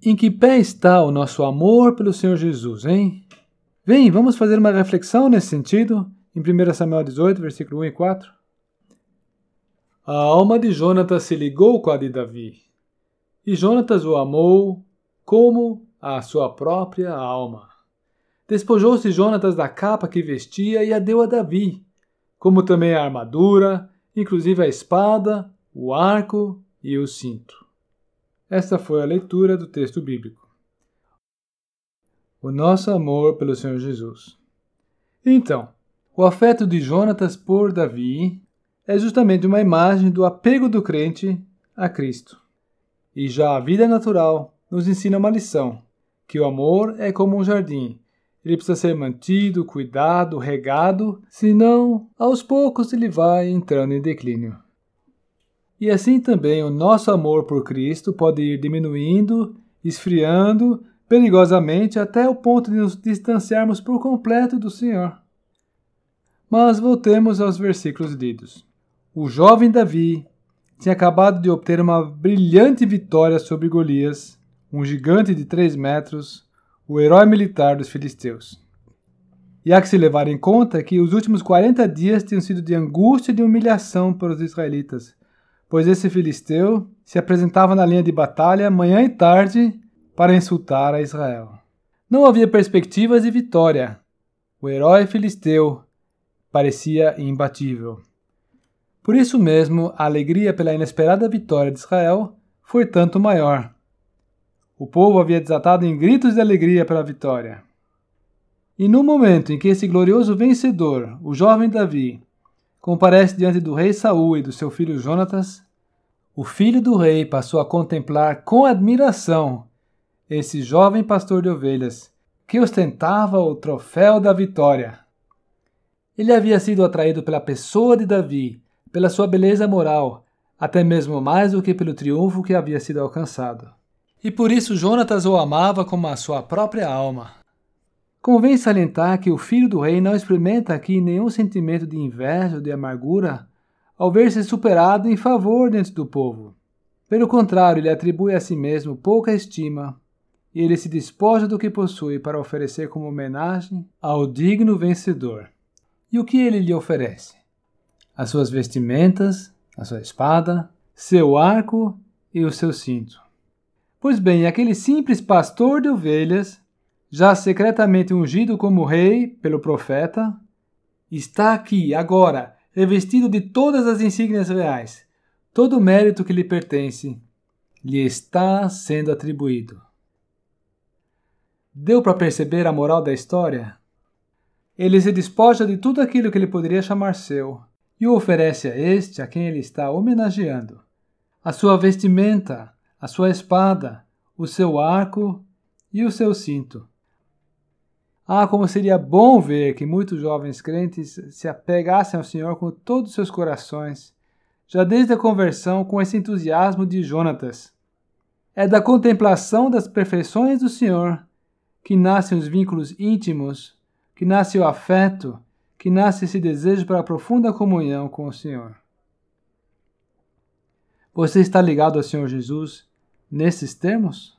Em que pé está o nosso amor pelo Senhor Jesus, hein? Vem, vamos fazer uma reflexão nesse sentido, em 1 Samuel 18, versículo 1 e 4. A alma de Jonatas se ligou com a de Davi, e Jonatas o amou como a sua própria alma. Despojou-se Jonatas da capa que vestia e a deu a Davi, como também a armadura, inclusive a espada, o arco e o cinto. Esta foi a leitura do texto bíblico. O nosso amor pelo Senhor Jesus. Então, o afeto de Jonatas por Davi é justamente uma imagem do apego do crente a Cristo. E já a vida natural nos ensina uma lição, que o amor é como um jardim ele precisa ser mantido, cuidado, regado, senão aos poucos ele vai entrando em declínio. E assim também o nosso amor por Cristo pode ir diminuindo, esfriando perigosamente até o ponto de nos distanciarmos por completo do Senhor. Mas voltemos aos versículos lidos. O jovem Davi tinha acabado de obter uma brilhante vitória sobre Golias, um gigante de três metros, o herói militar dos filisteus. E há que se levar em conta que os últimos 40 dias tinham sido de angústia e de humilhação para os israelitas, pois esse filisteu se apresentava na linha de batalha manhã e tarde para insultar a Israel. Não havia perspectivas de vitória. O herói filisteu parecia imbatível. Por isso mesmo, a alegria pela inesperada vitória de Israel foi tanto maior. O povo havia desatado em gritos de alegria pela vitória. E no momento em que esse glorioso vencedor, o jovem Davi, comparece diante do rei Saul e do seu filho Jonatas, o filho do rei passou a contemplar com admiração esse jovem pastor de ovelhas que ostentava o troféu da vitória. Ele havia sido atraído pela pessoa de Davi, pela sua beleza moral, até mesmo mais do que pelo triunfo que havia sido alcançado e por isso Jonatas o amava como a sua própria alma. Convém salientar que o filho do rei não experimenta aqui nenhum sentimento de inveja ou de amargura ao ver-se superado em favor dentro do povo. Pelo contrário, ele atribui a si mesmo pouca estima e ele se despoja do que possui para oferecer como homenagem ao digno vencedor. E o que ele lhe oferece? As suas vestimentas, a sua espada, seu arco e o seu cinto. Pois bem, aquele simples pastor de ovelhas, já secretamente ungido como rei pelo profeta, está aqui, agora, revestido de todas as insígnias reais. Todo o mérito que lhe pertence lhe está sendo atribuído. Deu para perceber a moral da história? Ele se despoja de tudo aquilo que ele poderia chamar seu e o oferece a este a quem ele está homenageando. A sua vestimenta, a sua espada, o seu arco e o seu cinto. Ah, como seria bom ver que muitos jovens crentes se apegassem ao Senhor com todos os seus corações, já desde a conversão, com esse entusiasmo de Jonatas. É da contemplação das perfeições do Senhor que nascem os vínculos íntimos, que nasce o afeto, que nasce esse desejo para a profunda comunhão com o Senhor. Você está ligado ao Senhor Jesus nesses termos?